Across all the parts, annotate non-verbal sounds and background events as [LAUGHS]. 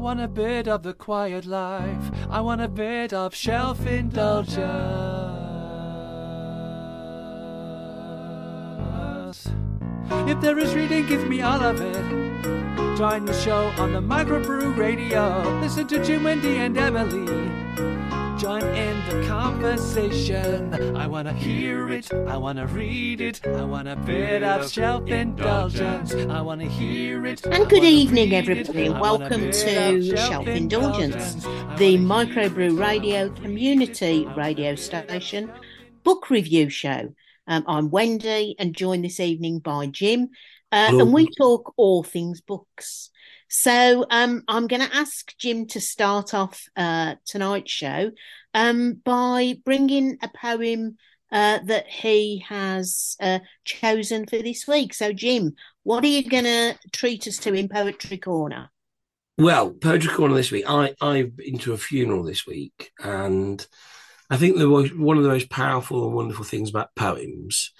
want a bit of the quiet life. I want a bit of shelf indulgence. If there is reading, give me all of it. Join the show on the Microbrew Radio. Listen to Jim, Wendy, and Emily. Join in the conversation. I wanna hear it. I wanna read it. I want a bit of shelf indulgence. I wanna hear it. And good evening, everybody, welcome to Shelf Indulgence, the Microbrew Radio community radio station book review show. Um, I'm Wendy, and joined this evening by Jim, uh, and we talk all things books. So um, I'm going to ask Jim to start off uh, tonight's show um, by bringing a poem uh, that he has uh, chosen for this week. So, Jim, what are you going to treat us to in Poetry Corner? Well, Poetry Corner this week, I, I've been to a funeral this week, and I think the one of the most powerful and wonderful things about poems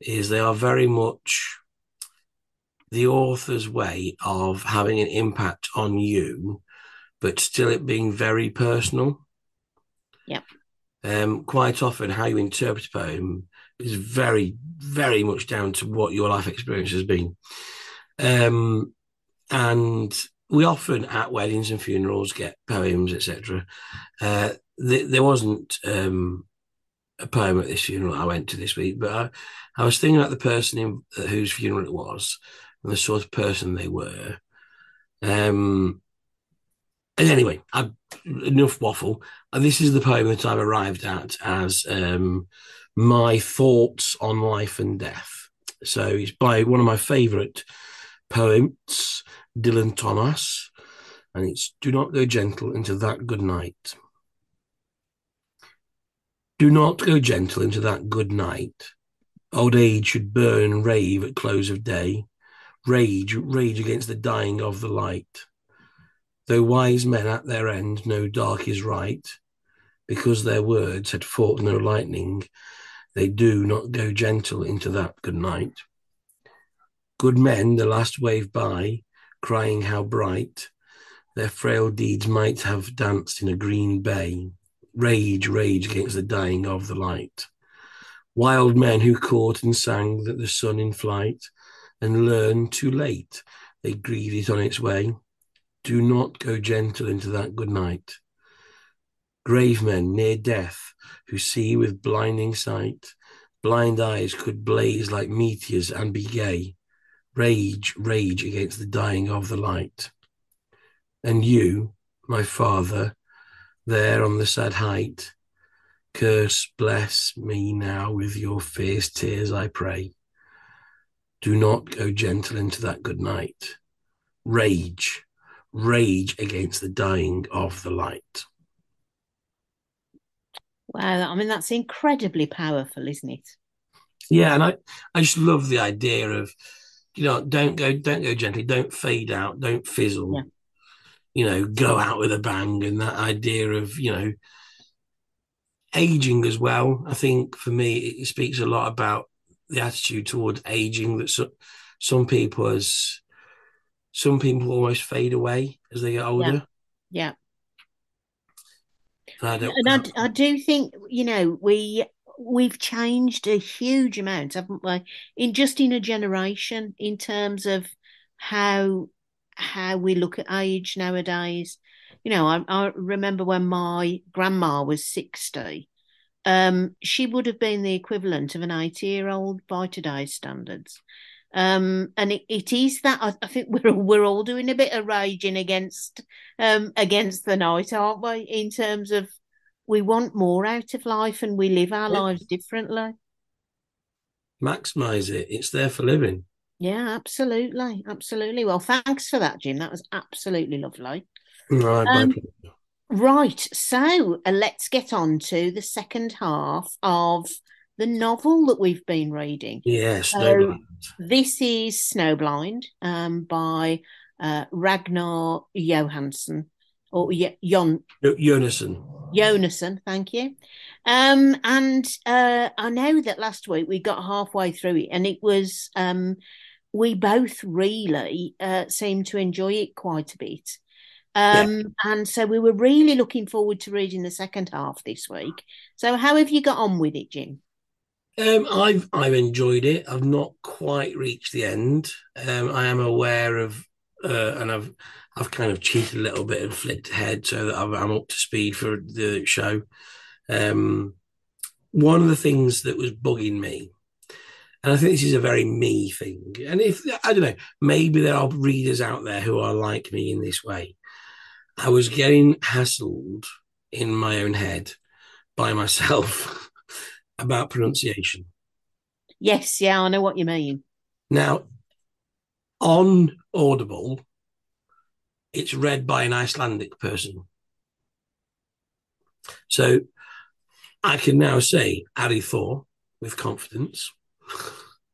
is they are very much the author's way of having an impact on you, but still it being very personal. Yeah. Um, quite often, how you interpret a poem is very, very much down to what your life experience has been. Um, and we often at weddings and funerals get poems, etc. Uh, th- there wasn't um, a poem at this funeral I went to this week, but I, I was thinking about the person in, uh, whose funeral it was, the sort of person they were. Um, and anyway, I, enough waffle. This is the poem that I've arrived at as um, my thoughts on life and death. So it's by one of my favourite poets, Dylan Thomas, and it's "Do not go gentle into that good night." Do not go gentle into that good night. Old age should burn and rave at close of day rage, rage against the dying of the light. Though wise men at their end know dark is right, because their words had fought no lightning, they do not go gentle into that good night. Good men, the last wave by, crying how bright their frail deeds might have danced in a green bay. Rage, rage against the dying of the light. Wild men who caught and sang that the sun in flight and learn too late. They greet it on its way. Do not go gentle into that good night. Grave men near death who see with blinding sight, blind eyes could blaze like meteors and be gay. Rage, rage against the dying of the light. And you, my father, there on the sad height, curse, bless me now with your fierce tears, I pray. Do not go gentle into that good night. Rage, rage against the dying of the light. Wow, I mean that's incredibly powerful, isn't it? Yeah, and I, I just love the idea of, you know, don't go, don't go gently, don't fade out, don't fizzle. Yeah. You know, go out with a bang, and that idea of, you know, aging as well. I think for me, it speaks a lot about the attitude towards aging that so, some people as some people almost fade away as they get older. Yeah. yeah. And, I, and I, I do think you know we we've changed a huge amount, haven't we? In just in a generation, in terms of how how we look at age nowadays. You know, I, I remember when my grandma was sixty, um, she would have been the equivalent of an 80 year old by today's standards. Um, and it, it is that I, I, think we're [LAUGHS] we're all doing a bit of raging against um, against the night, aren't we? In terms of we want more out of life and we live our yeah. lives differently. Maximize it; it's there for living. Yeah, absolutely, absolutely. Well, thanks for that, Jim. That was absolutely lovely. Right, um, Right. So uh, let's get on to the second half of the novel that we've been reading. Yes. So this is Snowblind um, by uh, Ragnar Johansson or y- Jon Jonasson. Jonasson, thank you. Um, and uh, I know that last week we got halfway through it, and it was um, we both really uh, seemed to enjoy it quite a bit. Um, And so we were really looking forward to reading the second half this week. So, how have you got on with it, Jim? Um, I've I've enjoyed it. I've not quite reached the end. Um, I am aware of, uh, and I've I've kind of cheated a little bit and flicked ahead so that I'm, I'm up to speed for the show. Um, one of the things that was bugging me, and I think this is a very me thing, and if I don't know, maybe there are readers out there who are like me in this way. I was getting hassled in my own head by myself [LAUGHS] about pronunciation. Yes, yeah, I know what you mean. Now, on Audible, it's read by an Icelandic person. So I can now say Ari Thor with confidence.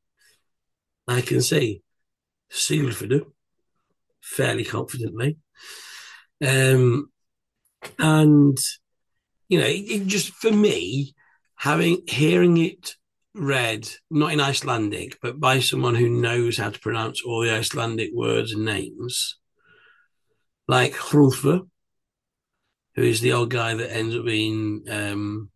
[LAUGHS] I can say Silfidu fairly confidently. Um, and you know, it, it just for me, having hearing it read not in Icelandic, but by someone who knows how to pronounce all the Icelandic words and names, like Hrólfur, who is the old guy that ends up being um,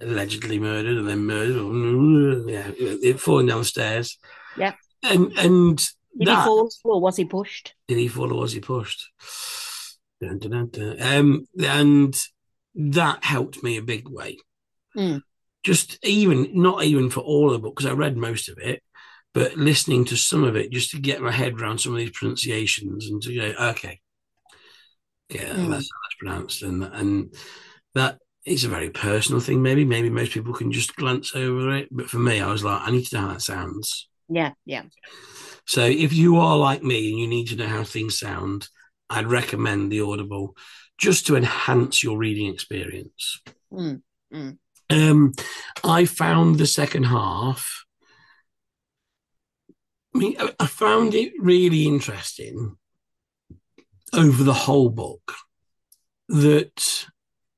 allegedly murdered and then murdered, yeah, falling down the stairs. Yeah, and and did that, he fall or was he pushed? Did he fall or was he pushed? Dun, dun, dun, um, and that helped me a big way. Mm. Just even not even for all of the book because I read most of it, but listening to some of it just to get my head around some of these pronunciations and to go, okay, yeah, mm. that's how that's pronounced, and and that is a very personal thing. Maybe maybe most people can just glance over it, but for me, I was like, I need to know how it sounds. Yeah, yeah. So if you are like me and you need to know how things sound, I'd recommend the Audible just to enhance your reading experience. Mm, mm. Um, I found the second half. I mean, I found it really interesting over the whole book that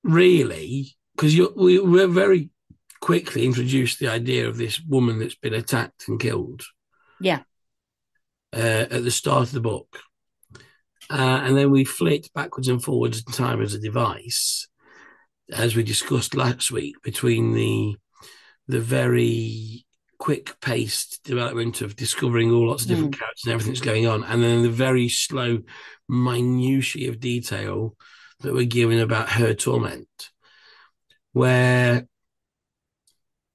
really, because we were very quickly introduced the idea of this woman that's been attacked and killed. Yeah. Uh, at the start of the book. Uh, and then we flit backwards and forwards in time as a device, as we discussed last week, between the the very quick paced development of discovering all lots of different mm. characters and everything that's going on, and then the very slow minutiae of detail that we're given about her torment, where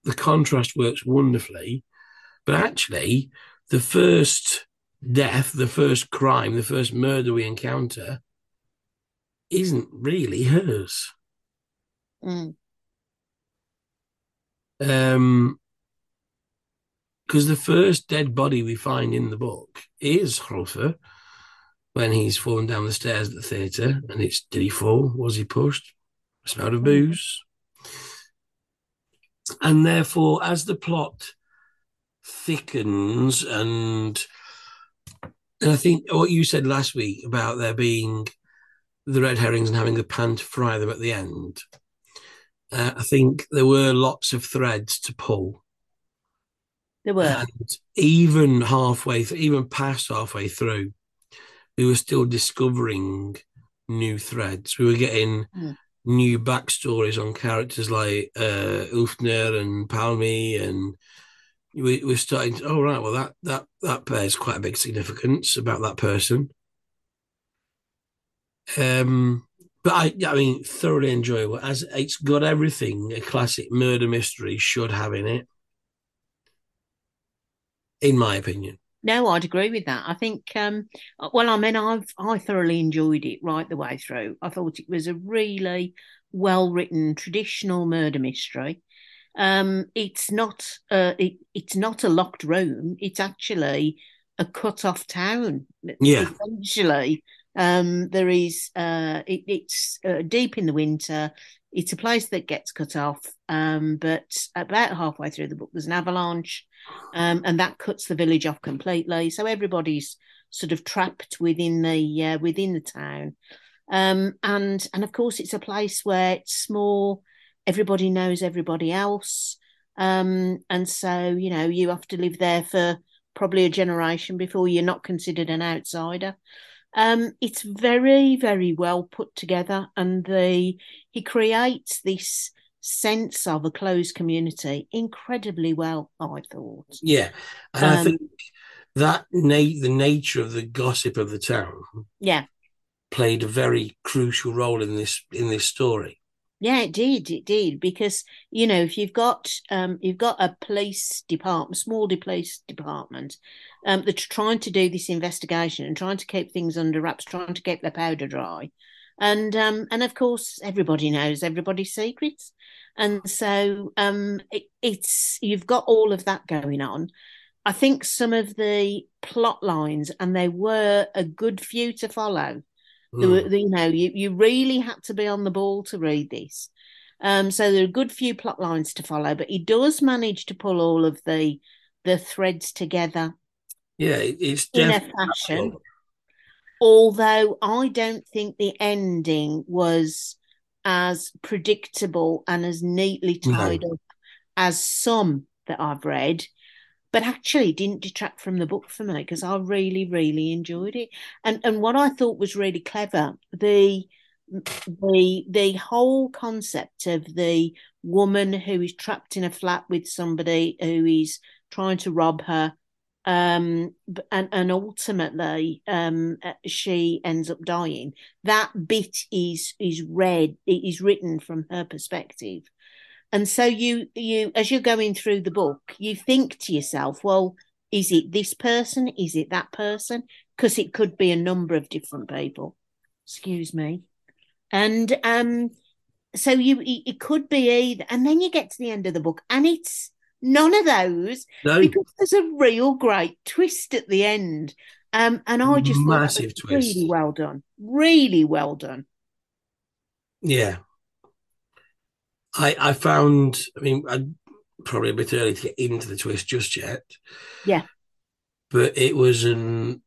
the contrast works wonderfully. But actually, the first death, the first crime, the first murder we encounter isn't really hers. Mm. Um, because the first dead body we find in the book is Hrólfur when he's fallen down the stairs at the theatre, and it's did he fall? Was he pushed? Smelled of mm. booze. And therefore, as the plot thickens and and I think what you said last week about there being the red herrings and having the pan to fry them at the end, uh, I think there were lots of threads to pull. There were. And even halfway, th- even past halfway through, we were still discovering new threads. We were getting mm. new backstories on characters like uh, Ulfner and Pálmi and we, we're starting to, oh right well that that that bears quite a big significance about that person. Um but i i mean thoroughly enjoyable. As it's got everything a classic murder mystery should have in it. In my opinion. No i'd agree with that. I think um well i mean i've i thoroughly enjoyed it right the way through. I thought it was a really well written traditional murder mystery um, it's not uh, it, it's not a locked room. It's actually a cut off town. Yeah, essentially, um, there is uh, it, it's uh, deep in the winter. It's a place that gets cut off, um, but about halfway through the book, there's an avalanche, um, and that cuts the village off completely. So everybody's sort of trapped within the uh, within the town, um, and and of course it's a place where it's small everybody knows everybody else. Um, and so, you know, you have to live there for probably a generation before you're not considered an outsider. Um, it's very, very well put together, and the he creates this sense of a closed community incredibly well. I thought. Yeah, and um, I think that na- the nature of the gossip of the town, yeah, played a very crucial role in this in this story. Yeah, it did. It did because you know if you've got um, you've got a police department, small police department, um, that's trying to do this investigation and trying to keep things under wraps, trying to keep their powder dry, and um, and of course everybody knows everybody's secrets, and so um, it, it's you've got all of that going on. I think some of the plot lines, and they were a good few to follow were, hmm. you know, you, you really had to be on the ball to read this. Um, so there are a good few plot lines to follow, but he does manage to pull all of the the threads together. Yeah, it's in a fashion. Although I don't think the ending was as predictable and as neatly tied no. up as some that I've read but actually didn't detract from the book for me because I really, really enjoyed it. And and what I thought was really clever, the the the whole concept of the woman who is trapped in a flat with somebody who is trying to rob her um and and ultimately um she ends up dying that bit is is read it is written from her perspective and so you you as you're going through the book you think to yourself well is it this person? Is it that person? Because it could be a number of different people. Excuse me. And um so you it could be either and then you get to the end of the book and it's none of those no. because there's a real great twist at the end. Um and i just massive twist really well done. Really well done. Yeah I I found. I mean, I probably a bit early to get into the twist just yet. Yeah, but it was an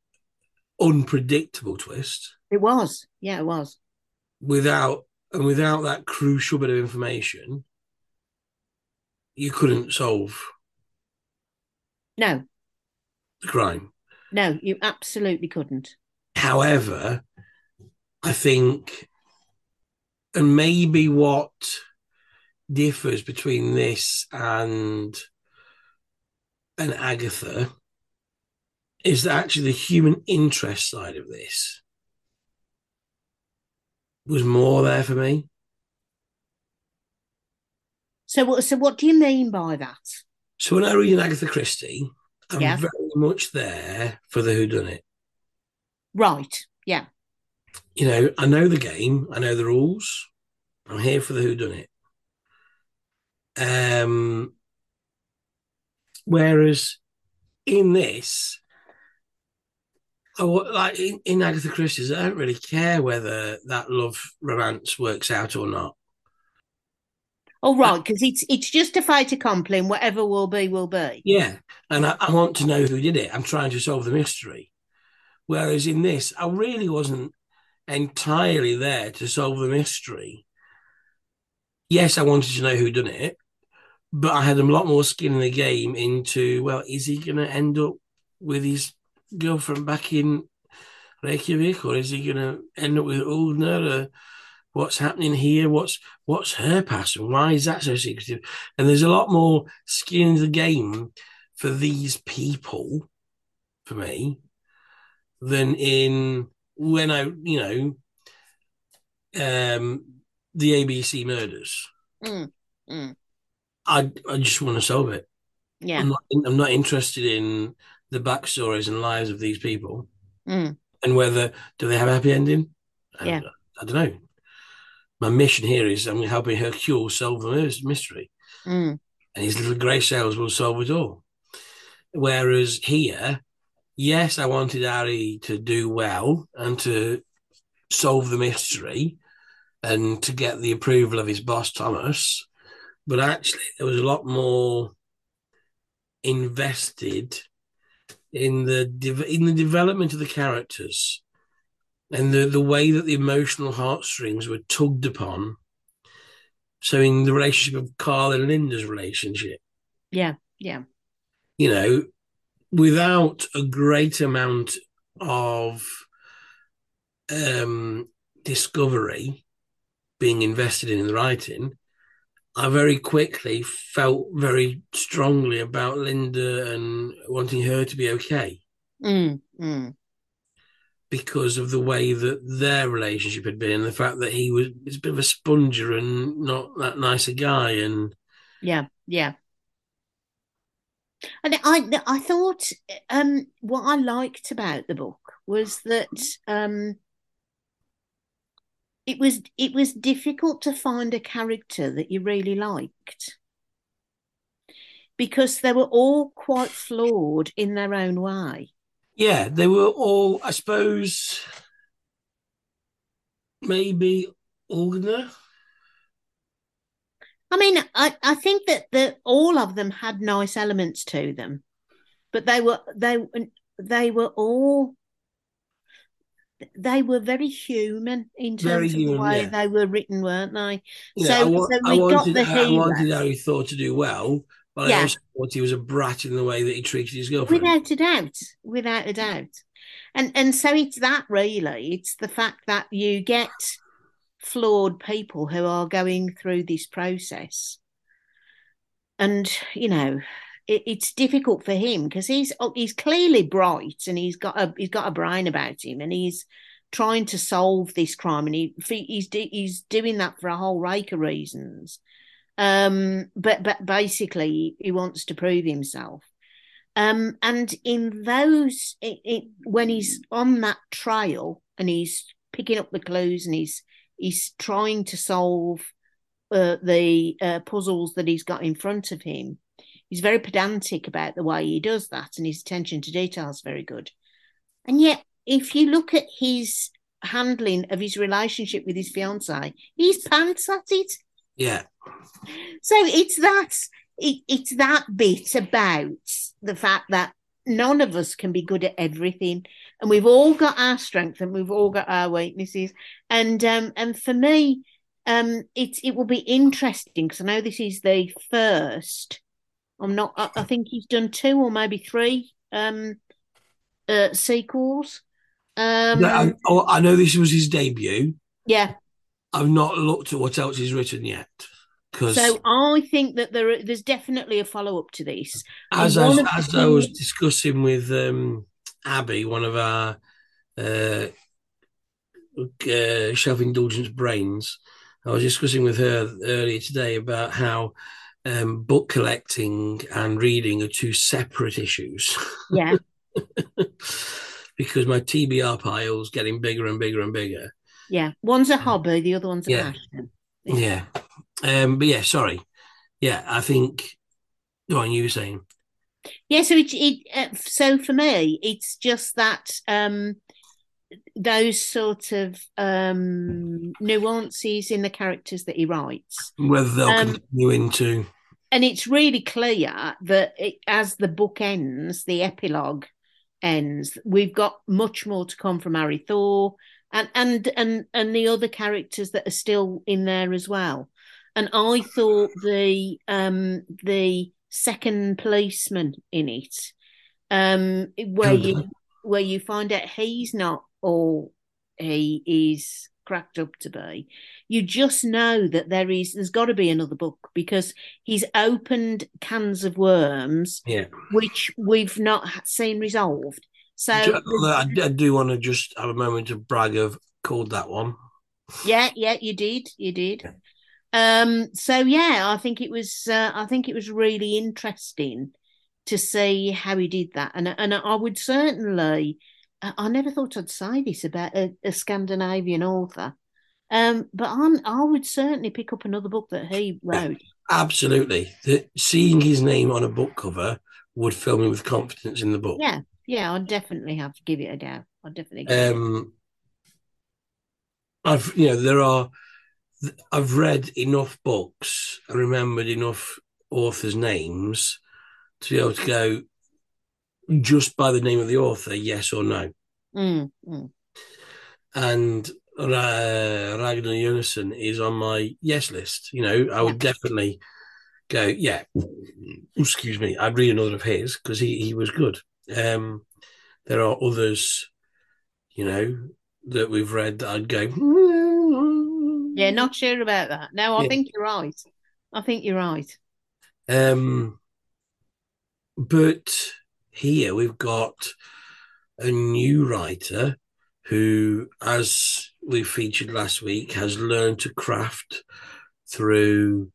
unpredictable twist. It was. Yeah, it was. Without and without that crucial bit of information, you couldn't solve. No. The crime. No, you absolutely couldn't. However, I think, and maybe what differs between this and an Agatha is that actually the human interest side of this was more there for me. So what? So what do you mean by that? So when I read an Agatha Christie, I'm yeah. very much there for the who done it. Right. Yeah. You know, I know the game. I know the rules. I'm here for the whodunit. Um, whereas in this, I, like in, in Agatha Christie's, I don't really care whether that love romance works out or not. Oh right, because it's it's just a fait accompli. Whatever will be, will be. Yeah, and I, I, want to know who did it. I'm trying to solve the mystery. Whereas in this, I really wasn't entirely there to solve the mystery. Yes, I wanted to know who done it, but I had a lot more skin in the game into well, is he going to end up with his girlfriend back in Reykjavik, or is he going to end up with Ullner? what's happening here? What's what's her past, and why is that so secretive? And there's a lot more skin in the game for these people, for me, than in when I, you know, um, the ABC murders. Mm, mm. I I just want to solve it. Yeah, I'm not, I'm not interested in the backstories and lives of these people, mm. and whether do they have a happy ending. Yeah, I, I don't know. My mission here is I'm helping Hercule solve the mystery, mm. and his little grey cells will solve it all. Whereas here, yes, I wanted Ari to do well and to solve the mystery and to get the approval of his boss Thomas but actually there was a lot more invested in the in the development of the characters and the the way that the emotional heartstrings were tugged upon. So in the relationship of Carl and Linda's relationship, yeah, yeah, you know, without a great amount of um, discovery being invested in the writing, I very quickly felt very strongly about Linda and wanting her to be okay. Mm, mm. Because of the way that their relationship had been, and the fact that he was a bit of a sponger and not that nice a guy, and yeah, yeah. And I, I thought um, what I liked about the book was that um, it was it was difficult to find a character that you really liked because they were all quite flawed in their own way. Yeah, they were all, I suppose, maybe Ogner. I mean, I, I think that the, all of them had nice elements to them, but they were they they were all they were very human in terms of the way yeah. they were written, weren't they? Yeah, so, I, so we wanted, got the. I wanted Ari Thor to do well, but yeah. I also thought he was a brat in the way that he treated his girlfriend. Without a doubt, without a doubt. And and so it's that really. It's the fact that you get flawed people who are going through this process, and you know it, it's difficult for him because he's oh, he's clearly bright and he's got a he's got a brain about him and he's trying to solve this crime and he he's he's doing that for a whole rake of reasons. Um, but but basically he wants to prove himself. Um, and in those, it, it, when he's on that trail and he's picking up the clues and he's he's trying to solve uh, the uh, puzzles that he's got in front of him, He's very pedantic about the way he does that, and his attention to detail is very good. And yet, if you look at his handling of his relationship with his fiancee, he's pants at it. Yeah. So it's that it, it's that bit about the fact that none of us can be good at everything, and we've all got our strengths and we've all got our weaknesses. And um, and for me, um, it it will be interesting because I know this is the first I'm not. I, I think he's done two or maybe three um, uh, sequels. Um, I, oh, I know this was his debut. Yeah, I've not looked at what else he's written yet. Cause So I think that there there's definitely a follow up to this. As I, as I was discussing with um, Abby, one of our uh, uh, Shelf Indulgence brains, I was discussing with her earlier today about how um, book collecting and reading are two separate issues. Yeah. [LAUGHS] because my TBR pile's getting bigger and bigger and bigger. Yeah. One's a hobby, the other one's a yeah. passion. Yeah. Um, but yeah, sorry. Yeah, I think. Go on, you were saying. Yeah, so it, it uh, so for me, it's just that um, those sort of um, nuances in the characters that he writes. Whether they'll um, continue into and it's really clear that it, as the book ends, the epilogue ends, we've got much more to come from Ari Thor and and and and the other characters that are still in there as well. And I thought the um the second policeman in it, um, where you where you find out he's not all he is cracked up to be. You just know that there is there's got to be another book because he's opened cans of worms yeah. which we've not seen resolved. So I, I do want to just have a moment of brag of called that one. Yeah yeah you did you did. Yeah. um so yeah i think it was uh, i think it was really interesting to see how he did that. And and i would certainly I never thought I'd say this about a, a Scandinavian author, um, but I'm, I would certainly pick up another book that he [COUGHS] wrote. Absolutely. The, seeing his name on a book cover would fill me with confidence in the book. Yeah, yeah, I'd definitely have to give it a go. I'd definitely. Um, I've you know there are, I've read enough books and remembered enough authors' names to be able to go just by the name of the author, yes or no. Mm, mm. And uh, Ragnar Jonasson is on my yes list. You know, I would definitely go, yeah, excuse me, I'd read another of his because he, he was good. Um, there are others, you know, that we've read that I'd go. Yeah, not sure about that. No, I Yeah. think you're right. I think you're right. Um, but here we've got a new writer who, as we featured last week, has learned to craft through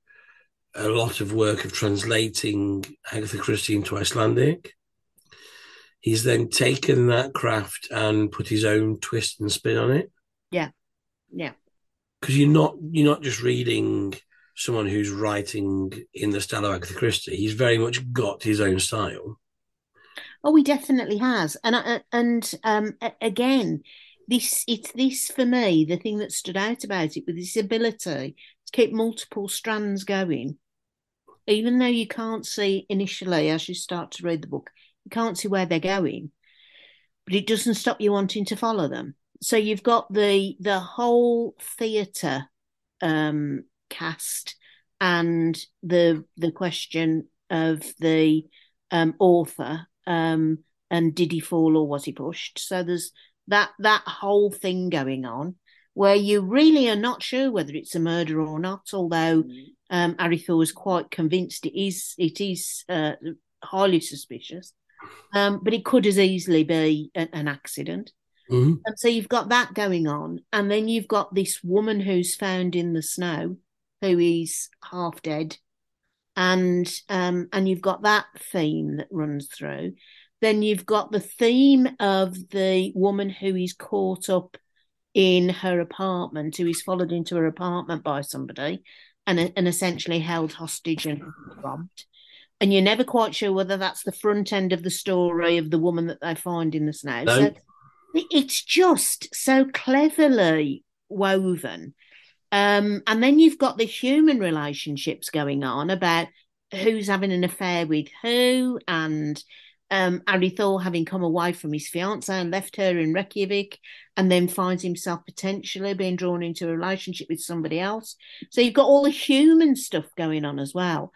a lot of work of translating Agatha Christie into Icelandic. He's then taken that craft and put his own twist and spin on it. Yeah. Yeah. Because you're not you're not just reading someone who's writing in the style of Agatha Christie. He's very much got his own style. Oh, he definitely has, and I- and um, again, this it's this for me the thing that stood out about it with this ability to keep multiple strands going, even though you can't see initially as you start to read the book, you can't see where they're going, but it doesn't stop you wanting to follow them. So you've got the the whole theatre um, cast and the the question of the um, author um, and did he fall or was he pushed? So there's that that whole thing going on where you really are not sure whether it's a murder or not. Although um, Ari Thor is quite convinced it is it is uh, highly suspicious, um, but it could as easily be a- an accident. Mhm. And so you've got that going on, and then you've got this woman who's found in the snow, who is half dead, and um, and you've got that theme that runs through. Then you've got the theme of the woman who is caught up in her apartment, who is followed into her apartment by somebody, and and essentially held hostage and robbed. And you're never quite sure whether that's the front end of the story of the woman that they find in the snow. No. So it's just so cleverly woven. Um, and then you've got the human relationships going on about who's having an affair with who, and um, Ari Thor having come away from his fiancée and left her in Reykjavik, and then finds himself potentially being drawn into a relationship with somebody else. So you've got all the human stuff going on as well.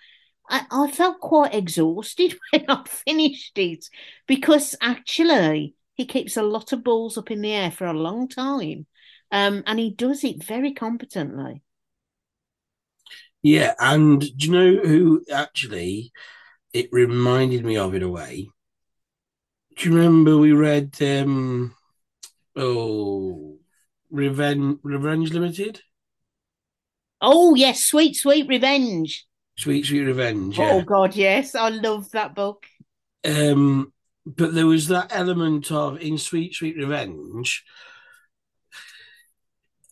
I, I felt quite exhausted [LAUGHS] when I finished it because actually he keeps a lot of balls up in the air for a long time. Um, and he does it very competently. Yeah, and do you know who actually it reminded me of in a way? Do you remember we read um oh Revenge Revenge Limited? Oh yes, sweet, sweet revenge. Sweet Sweet Revenge, Oh. God, yes, I love that book. Um but there was that element of in Sweet Sweet Revenge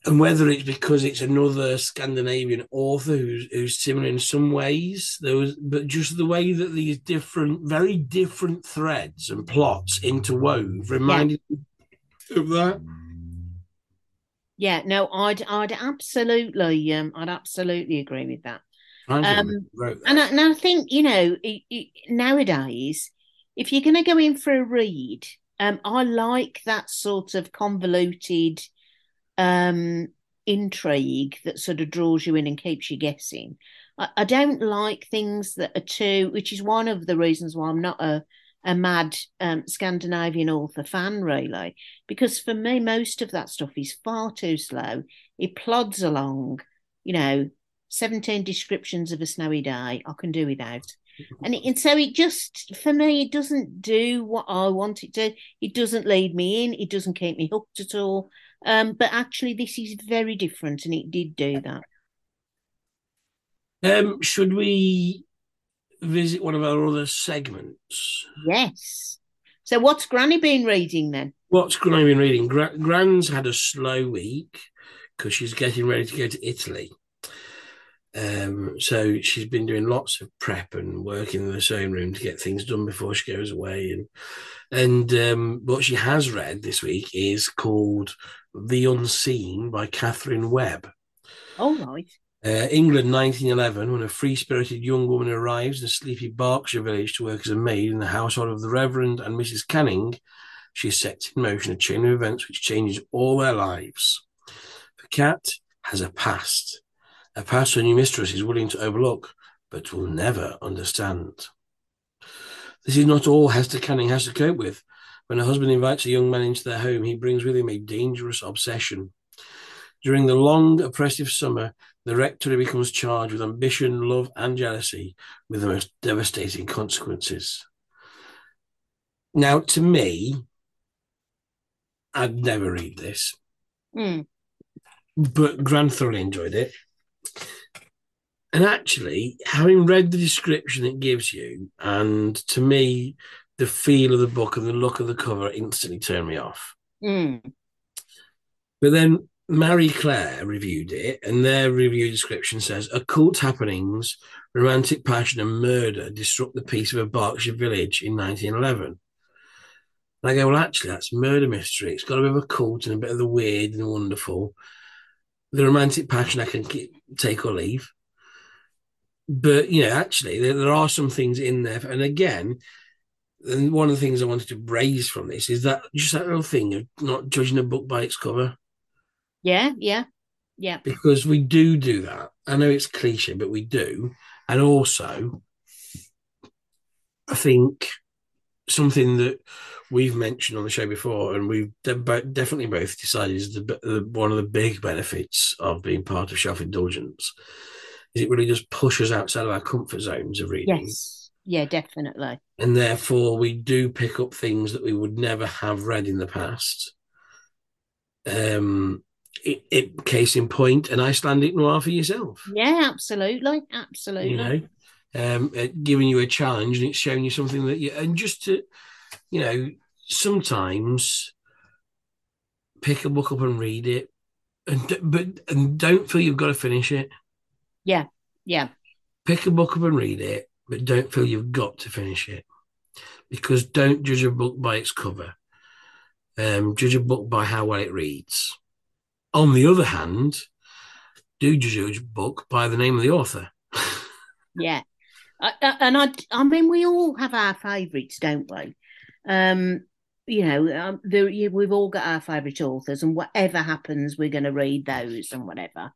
and whether it's because it's another Scandinavian author who's who's similar in some ways, there was, but just the way that these different, very different threads and plots interwove reminded me of that. Yeah, no, I'd, I'd absolutely, um, I'd absolutely agree with that. Um, that. And I, and I think you know it, it, nowadays, if you're going to go in for a read, um, I like that sort of convoluted um, intrigue that sort of draws you in and keeps you guessing. I, I don't like things that are too, which is one of the reasons why I'm not a a mad um, Scandinavian author fan, really, because for me, most of that stuff is far too slow. It plods along, you know, 17 descriptions of a snowy day, I can do without. [LAUGHS] And, it, and so it just, for me, it doesn't do what I want it to. It doesn't lead me in, it doesn't keep me hooked at all. Um, but actually, this is very different, and it did do that. Um, should we visit one of our other segments? Yes. So, what's Granny been reading then? What's Granny been reading? Gra- Gran's had a slow week because she's getting ready to go to Italy. Um, so she's been doing lots of prep and working in the sewing room to get things done before she goes away. And and um, what she has read this week is called The Unseen by Katherine Webb. All right. Uh, England, 1911, when a free spirited young woman arrives in a sleepy Berkshire village to work as a maid in the household of the Reverend and Mrs. Canning, she sets in motion a chain of events which changes all their lives. The cat has a past, a past her new mistress is willing to overlook, but will never understand. This is not all Hester Canning has to cope with. When a husband invites a young man into their home, he brings with him a dangerous obsession. During the long, oppressive summer, the rectory becomes charged with ambition, love, and jealousy with the most devastating consequences. Now, to me, I'd never read this, Mm. but Gran thoroughly enjoyed it. And actually, having read the description it gives you, and to me, the feel of the book and the look of the cover instantly turned me off. Mm. But then Marie Claire reviewed it, and their review description says occult happenings, romantic passion, and murder disrupt the peace of a Berkshire village in 1911. And I go, well, actually, that's murder mystery. It's got a bit of a cult and a bit of the weird and wonderful. The romantic passion I can keep, take or leave. But, you know, actually, there, there are some things in there. And again, and one of the things I wanted to raise from this is that just that little thing of not judging a book by its cover Yeah, yeah, yeah. because we do do that. I know it's cliche, but we do. And also, I think something that we've mentioned on the show before, and we've de- definitely both decided is the, the one of the big benefits of being part of Shelf Indulgence is it really just pushes us outside of our comfort zones of reading, Yes. Yeah, definitely. and therefore we do pick up things that we would never have read in the past. Um, it, it case in point, an Icelandic noir for yourself. Yeah, absolutely. Absolutely. you know, um, uh, giving you a challenge and it's showing you something that you, and just to, you know, sometimes pick a book up and read it, and but and don't feel you've got to finish it. Yeah. Yeah. Pick a book up and read it, but don't feel you've got to finish it, because don't judge a book by its cover. Um, judge a book by how well it reads. On the other hand, do judge a book by the name of the author. [LAUGHS] Yeah. And I, I mean, we all have our favourites, don't we? Um, you know, um, there, you, we've all got our favourite authors, and whatever happens, we're going to read those and whatever.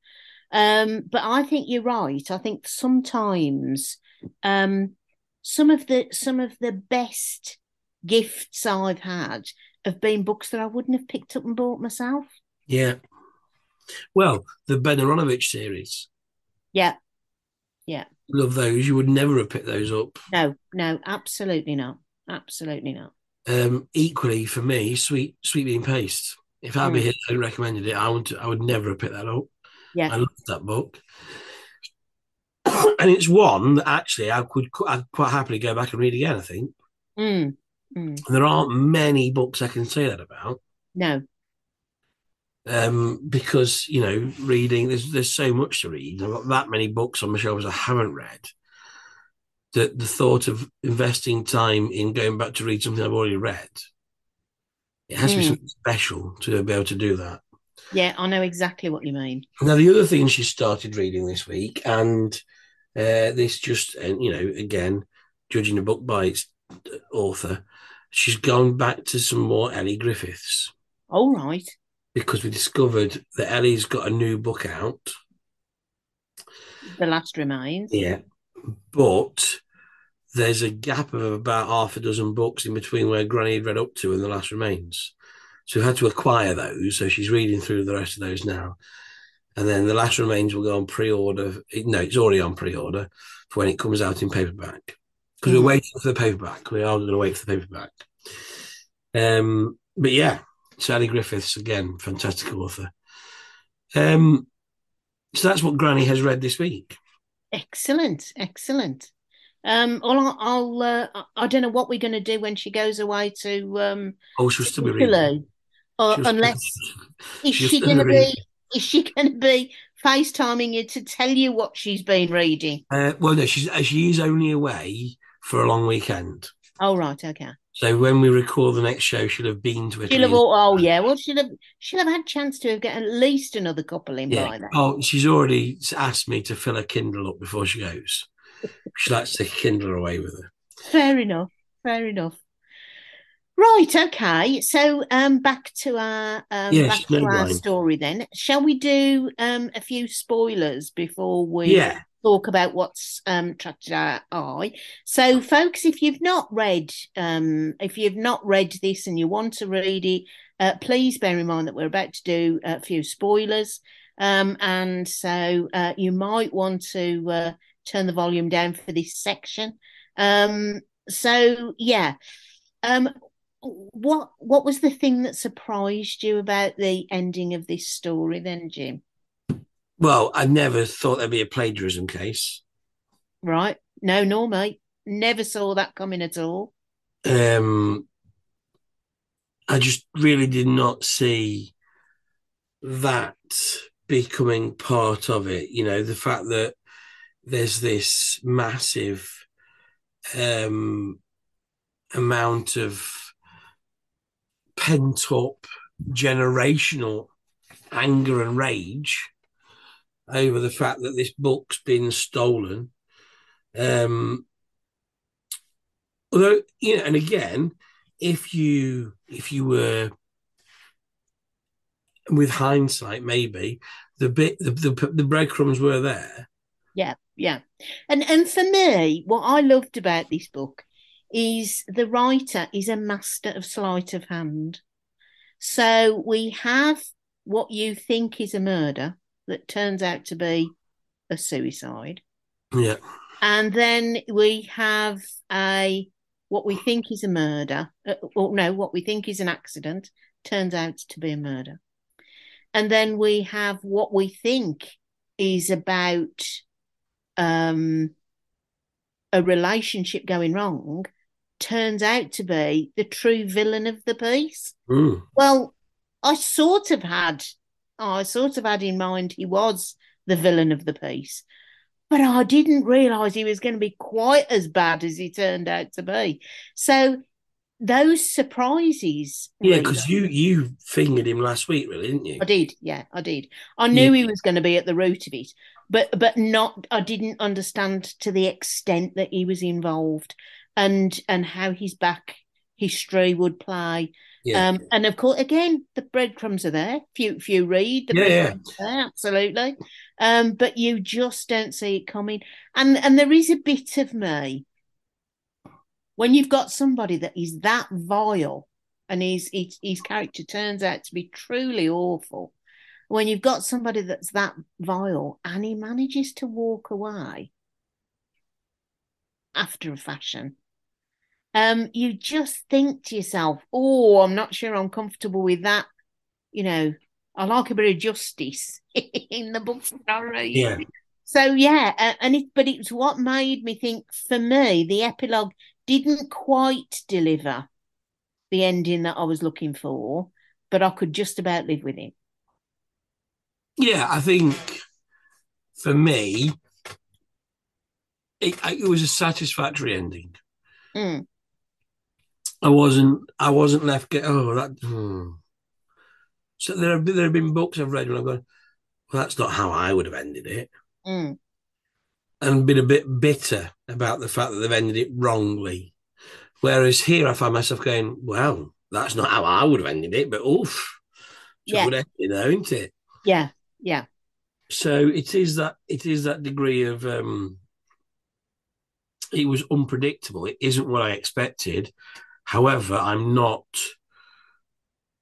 Um, but I think you're right. I think sometimes um, some of the some of the best gifts I've had have been books that I wouldn't have picked up and bought myself. Yeah. Well, the Ben Aaronovitch series. Yeah. Yeah. Love those. You would never have picked those up. No, no, absolutely not. Absolutely not. Um, equally for me, sweet sweet bean paste. If Abby Mm. had recommended it, I would I would never have picked that up. Yeah. I love that book. [COUGHS] and it's one that actually I could I'd quite happily go back and read again, I think. Mm. Mm. There aren't many books I can say that about. No. Um, because you know, reading there's there's so much to read. I've got that many books on my shelves I haven't read. That the thought of investing time in going back to read something I've already read, it has to be Mm. something special to be able to do that. Yeah, I know exactly what you mean. Now, the other thing she started reading this week, and uh, this just, and you know, again, judging a book by its author, she's gone back to some more Elly Griffiths All right. because we discovered that Ellie's got a new book out. The last remains. Yeah. But there's a gap of about half a dozen books in between where Granny had read up to and the last remains. So we had to acquire those. So she's reading through the rest of those now. And then the last remains will go on pre-order. No, it's already on pre-order for when it comes out in paperback. Because Mhm. we're waiting for the paperback. We are going to wait for the paperback. Um, but yeah, Sally Griffiths again, fantastic author. Um, so that's what Granny has read this week. Excellent. Excellent. Um, well, I'll, I'll uh, I- don't know what we're going to do when she goes away to um Oh, she'll still be reading. Italy, or She'll- unless is she going to be is she going to be FaceTiming you to tell you what she's been reading? Uh, well, no, she's uh, she is only away for a long weekend. Oh right, okay. So when we record the next show, she'll have been to Italy. She'll have all, oh yeah, well she'll have she'll have had chance to have get at least another couple in Yeah. by then. Oh, she's already asked me to fill her Kindle up before she goes. She likes to take Kindle away with her. Fair enough. Fair enough. Right, okay. So um back to our um Yes, back to our story then. Shall we do um a few spoilers before we Yeah, talk about what's um, attracted our eye. So, folks, if you've not read, um, if you've not read this and you want to read it, uh, please bear in mind that we're about to do a few spoilers, um, and so uh, you might want to uh, turn the volume down for this section. Um, so, yeah. Um, what what was the thing that surprised you about the ending of this story then jim? Well i never thought there'd be a plagiarism case. Right. No no mate. Never saw that coming at all. Um i just really did not see that becoming part of it. You know the fact that there's this massive um amount of pent up generational anger and rage over the fact that this book's been stolen. Um, although, you know, and again, if you if you were with hindsight, maybe the bit the, the, the breadcrumbs were there. Yeah, yeah, and and for me, what I loved about this book is the writer is a master of sleight of hand. So we have what you think is a murder that turns out to be a suicide. Yeah. And then we have a what we think is a murder, uh, or no, what we think is an accident turns out to be a murder. And then we have what we think is about um, a relationship going wrong turns out to be the true villain of the piece. Mm. Well, I sort of had, I sort of had in mind he was the villain of the piece, but I didn't realise he was going to be quite as bad as he turned out to be. So those surprises. Yeah, because you you fingered him last week, really, didn't you? I did. Yeah, I did. I knew yeah. he was going to be at the root of it, but but not. I didn't understand to the extent that he was involved and and how his back history would play. Yeah. Um, and of course, again, the breadcrumbs are there. If you if you read, the yeah, yeah. There, absolutely. Um, but you just don't see it coming. And and there is a bit of me when you've got somebody that is that vile, and his his, his character turns out to be truly awful. When you've got somebody that's that vile and he manages to walk away after a fashion, um, you just think to yourself, oh, I'm not sure I'm comfortable with that. You know, I like a bit of justice [LAUGHS] in the book. that I read. Yeah. So yeah, and it, but it's what made me think. For me, the epilogue didn't quite deliver the ending that I was looking for, but I could just about live with it. Yeah, I think for me, it, it was a satisfactory ending. Mm. I wasn't I wasn't left get oh that hmm. so there have been, there have been books I've read and I've gone well that's not how I would have ended it mm. and been a bit bitter about the fact that they've ended it wrongly whereas here I find myself going well that's not how I would have ended it but oof yeah. good ending though isn't it yeah yeah so it is that it is that degree of um it was unpredictable it isn't what I expected However, I'm not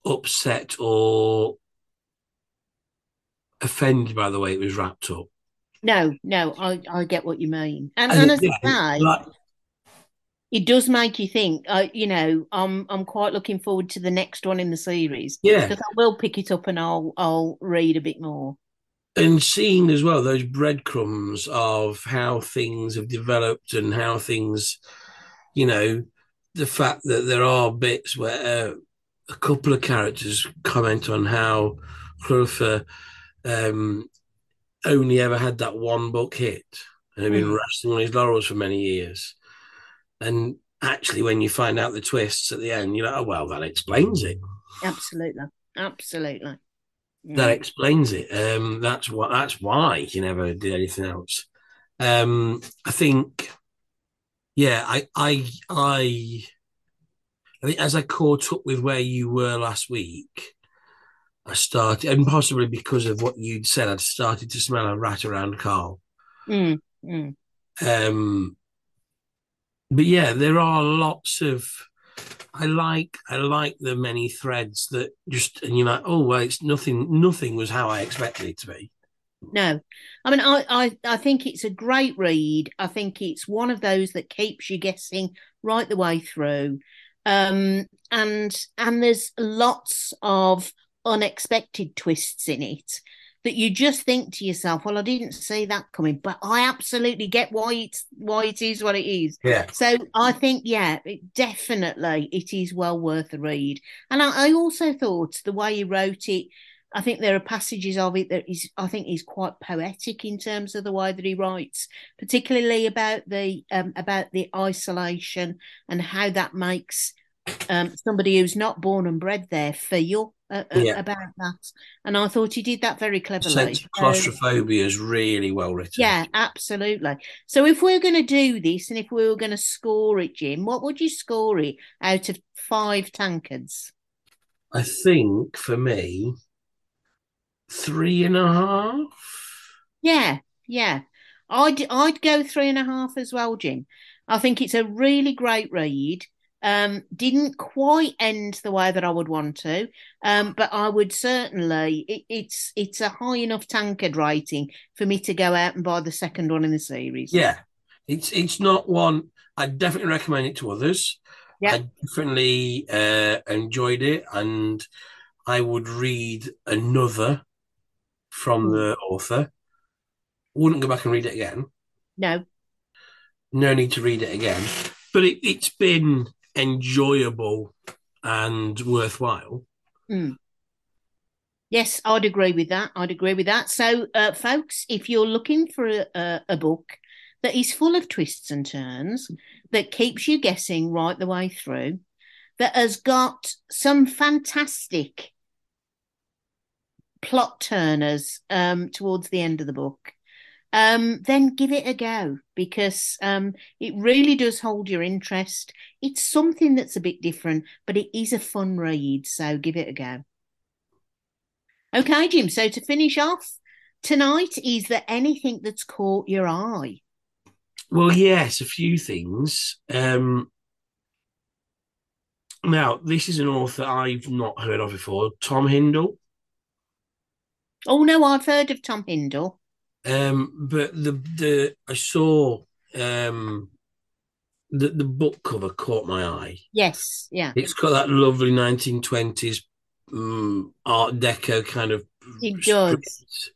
upset or offended by the way it was wrapped up. No, no, I, I get what you mean. And, and, and as yeah, I say, like, it does make you think. Uh, you know, I'm I'm quite looking forward to the next one in the series. Yeah, because I will pick it up and I'll I'll read a bit more. And seeing as well those breadcrumbs of how things have developed and how things, you know, the fact that there are bits where uh, a couple of characters comment on how Clutha um, only ever had that one book hit and had been mm. resting on his laurels for many years. And actually, when you find out the twists at the end, you're like, oh, well, that explains it. Absolutely. Absolutely. Yeah. That explains it. Um, that's what. That's why he never did anything else. Um, I think yeah, I, I, I, I think as I caught up with where you were last week, I started, and possibly because of what you'd said, I'd started to smell a rat around Karl. Mm, Mm. Um, but yeah, there are lots of. I like I like the many threads that just and you're like, oh well, it's nothing. Nothing was how I expected it to be. No, I mean, I, I, I think it's a great read. I think it's one of those that keeps you guessing right the way through, um, and and there's lots of unexpected twists in it that you just think to yourself, well, I didn't see that coming, but I absolutely get why it's why it is what it is. Yeah. So I think, yeah, it, definitely it is well worth a read. And I, I also thought the way he wrote it, I think there are passages of it that is, I think, is quite poetic in terms of the way that he writes, particularly about the um, about the isolation and how that makes um, somebody who's not born and bred there feel uh, uh, Yeah. about that. And I thought he did that very cleverly. Sense of claustrophobia is really well written. yeah, absolutely. So if we're going to do this and if we were going to score it, Jim, what would you score it out of five tankards? I think for me, three and a half. Yeah, yeah. I'd I'd go three and a half as well, Jim. I think it's a really great read. Um, didn't quite end the way that I would want to, um, but I would certainly. It, it's it's a high enough tankard rating for me to go out and buy the second one in the series. Yeah, it's it's not one. I'd definitely recommend it to others. Yeah. I definitely uh, enjoyed it, and I would read another from the author. Wouldn't go back and read it again. No, No need to read it again. But it, it's been enjoyable and worthwhile. Yes, I'd agree with that. I'd agree with that. So, uh, folks, if you're looking for a, a, a book that is full of twists and turns, that keeps you guessing right the way through, that has got some fantastic plot turners um, towards the end of the book, um, then give it a go because um, it really does hold your interest. It's something that's a bit different, but it is a fun read. So, give it a go. Okay, Jim. So to finish off tonight, is there anything that's caught your eye? Well, yes, a few things. Um, now, this is an author I've not heard of before, Tom Hindle. Oh no, I've heard of Tom Hindle. Um, but the the I saw um the the book cover caught my eye. Yes, yeah, It's got that lovely 1920s um, Art Deco kind of. It does.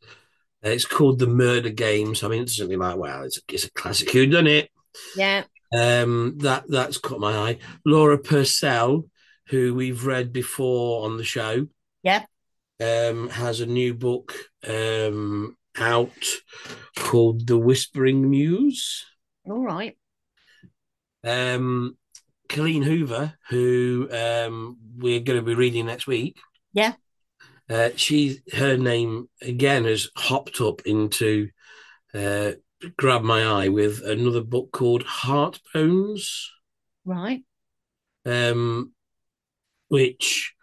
Uh, It's called The Murder Games. I mean, it's something like, wow, it's, it's a classic Who Done It. yeah. Um, that that's caught my eye. Laura Purcell, who we've read before on the show, Yeah. Um, has a new book um, out called The Whispering Muse. All right. Um, Colleen Hoover, who um, we're going to be reading next week. Yeah. Uh, she her name again has hopped up into uh, grab my eye with another book called Heart Bones. Right. um, which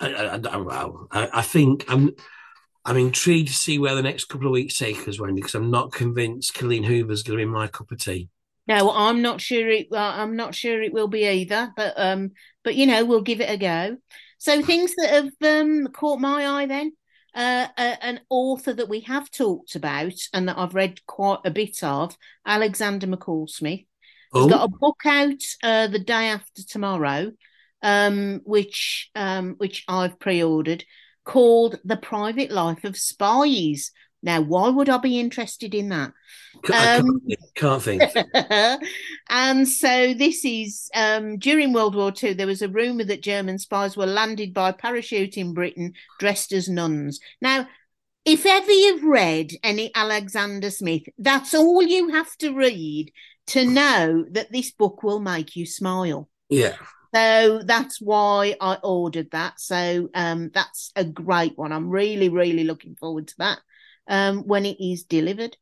I, I, I, well, I, I think I'm I'm intrigued to see where the next couple of weeks take us, Wendy, because I'm not convinced Colleen Hoover's going to be my cup of tea. No, I'm not sure it. I'm not sure it will be either. But um, but you know, we'll give it a go. So [LAUGHS] things that have um caught my eye then. Uh, uh, an author that we have talked about and that I've read quite a bit of, Alexander McCall Smith. He's Oh, got a book out uh, the day after tomorrow, um, which um, which I've pre-ordered, called "The Private Life of Spies." Now, why would I be interested in that? I can't, um, think, can't think. and [LAUGHS] so this is um, during World War II. There was a rumor that German spies were landed by parachute in Britain, dressed as nuns. Now, if ever you've read any Alexander Smith, that's all you have to read to know that this book will make you smile. Yeah, So that's why I ordered that. So um, that's a great one. I'm really, really looking forward to that um, when it is delivered.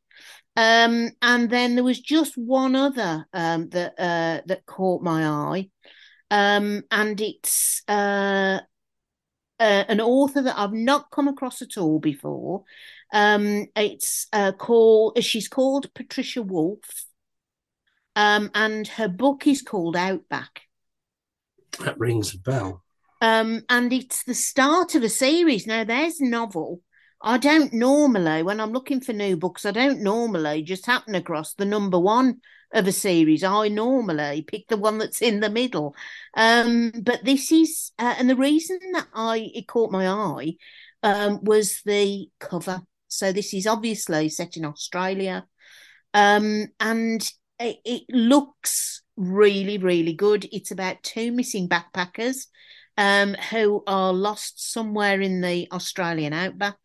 Um, and then there was just one other um, that uh, that caught my eye, um, and it's uh, uh, an author that I've not come across at all before. Um, it's uh, called she's called Patricia Wolf, and her book is called Outback. That rings a bell. Um, and it's the start of a series. Now, there's novel. I don't normally, when I'm looking for new books, I don't normally just happen across the number one of a series. I normally pick the one that's in the middle. Um, but this is, uh, and the reason that I it caught my eye um, was the cover. So this is obviously set in Australia, um, and it, it looks really, really good. It's about two missing backpackers um, who are lost somewhere in the Australian outback,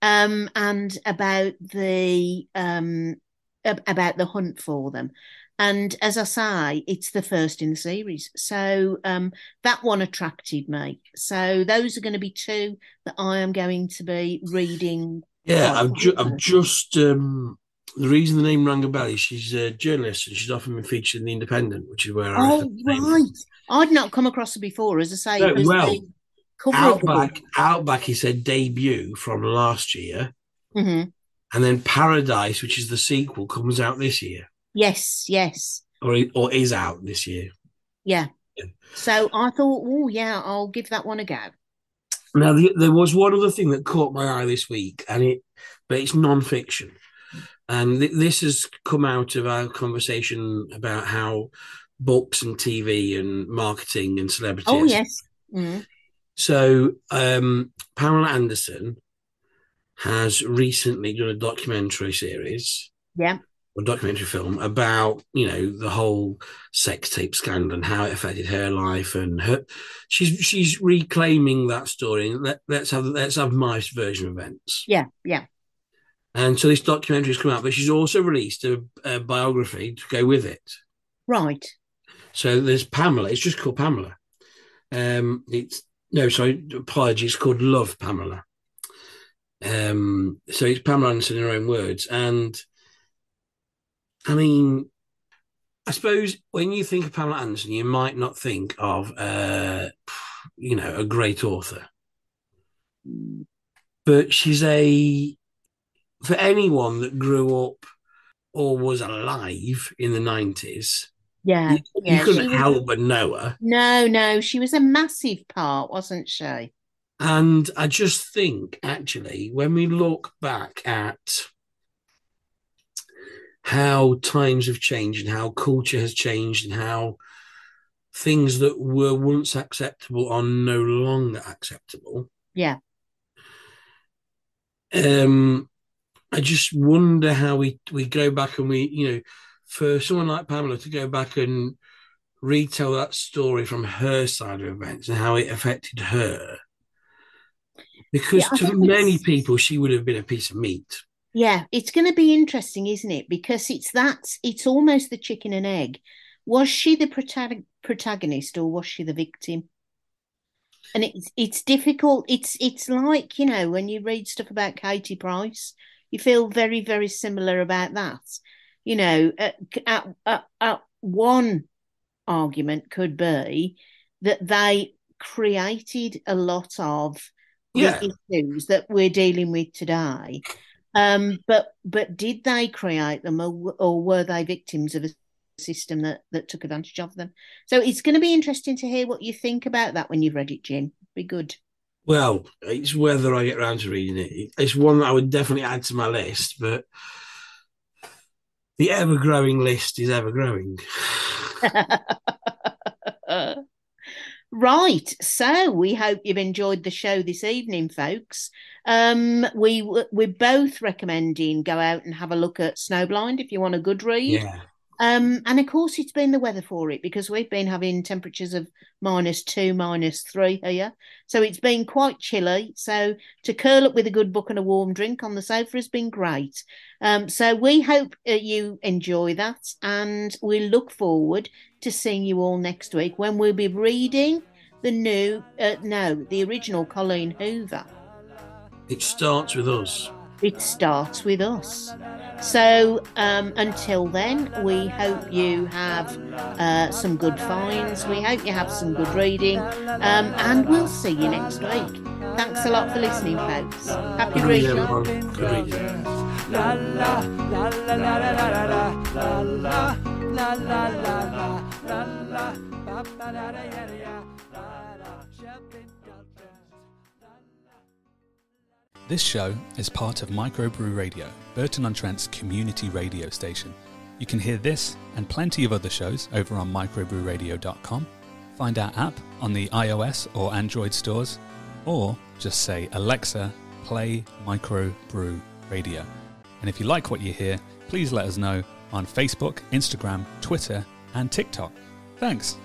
um, and about the um, about the hunt for them. And as I say, it's the first in the series, so um, that one attracted me. So those are going to be two that I am going to be reading. Yeah, I'm, ju- I've just um, the reason the name rang a bell is she's a journalist and she's often been featured in the Independent, which is where I. Oh right, I'd not come across her before. As I say, no, well, Outback, Outback he said debut from last year, mm-hmm. and then Paradise, which is the sequel, comes out this year. Yes, yes, or or is out this year. Yeah. yeah. So I thought, oh yeah, I'll give that one a go. Now the, there was one other thing that caught my eye this week, and it, but it's non-fiction. And th- this has come out of our conversation about how books and TV and marketing and celebrities. Oh yes. Mm. So um, Pamela Anderson has recently done a documentary series. Yeah. A documentary film about you know the whole sex tape scandal and how it affected her life and her. She's she's reclaiming that story. Let, let's have let's have my version of events. Yeah, yeah. And so this documentary has come out, but she's also released a, a biography to go with it. Right. So there's Pamela. It's just called Pamela. Um, it's no, sorry, apologies. It's called Love Pamela. Um, so it's Pamela Anderson in her own words, and I mean, I suppose when you think of Pamela Anderson, you might not think of, uh, you know, a great author, but she's a for anyone that grew up or was alive in the 90s. Yeah, you, yeah, you couldn't help but know her. No, no, she was a massive part, wasn't she? And I just think, actually, when we look back at how times have changed and how culture has changed and how things that were once acceptable are no longer acceptable. Yeah. Um, I just wonder how we we go back and we you know for someone like Pamela to go back and retell that story from her side of events and how it affected her. Because yeah, to many people she would have been a piece of meat. Yeah it's going to be interesting isn't it? Because it's that it's almost the chicken and egg. Was she the protagonist or was she the victim? And it's it's difficult it's it's like you know when you read stuff about katie price you feel very, very similar about that. You know, at, at, at one argument could be that they created a lot of yeah. issues that we're dealing with today. Um, but but did they create them, or, or were they victims of a system that that took advantage of them? So it's going to be interesting to hear what you think about that when you've read it, Jim. Be good. Well, it's whether I get around to reading it. It's one that I would definitely add to my list, but the ever growing list is ever growing. [LAUGHS] right. So we hope you've enjoyed the show this evening, folks. Um, we we're both recommending go out and have a look at Snowblind if you want a good read. Yeah. Um, and of course, it's been the weather for it because we've been having temperatures of minus two, minus three here. So it's been quite chilly. So to curl up with a good book and a warm drink on the sofa has been great. Um, so we hope uh, you enjoy that. And we look forward to seeing you all next week when we'll be reading the new, uh, no, the original Colleen Hoover. It starts with us. It starts with us. So um, until then, we hope you have uh, some good finds. We hope you have some good reading. Um, and we'll see you next week. Thanks a lot for listening, folks. Happy Good reading, reading. everyone. Good reading. La la la la la la la la la la la la la la la This show is part of Microbrew Radio, Burton on Trent's community radio station. You can hear this and plenty of other shows over on microbrewradio.com. Find our app on the iOS or Android stores, or just say, Alexa, play Microbrew Radio. And if you like what you hear, please let us know on Facebook, Instagram, Twitter, and TikTok. Thanks.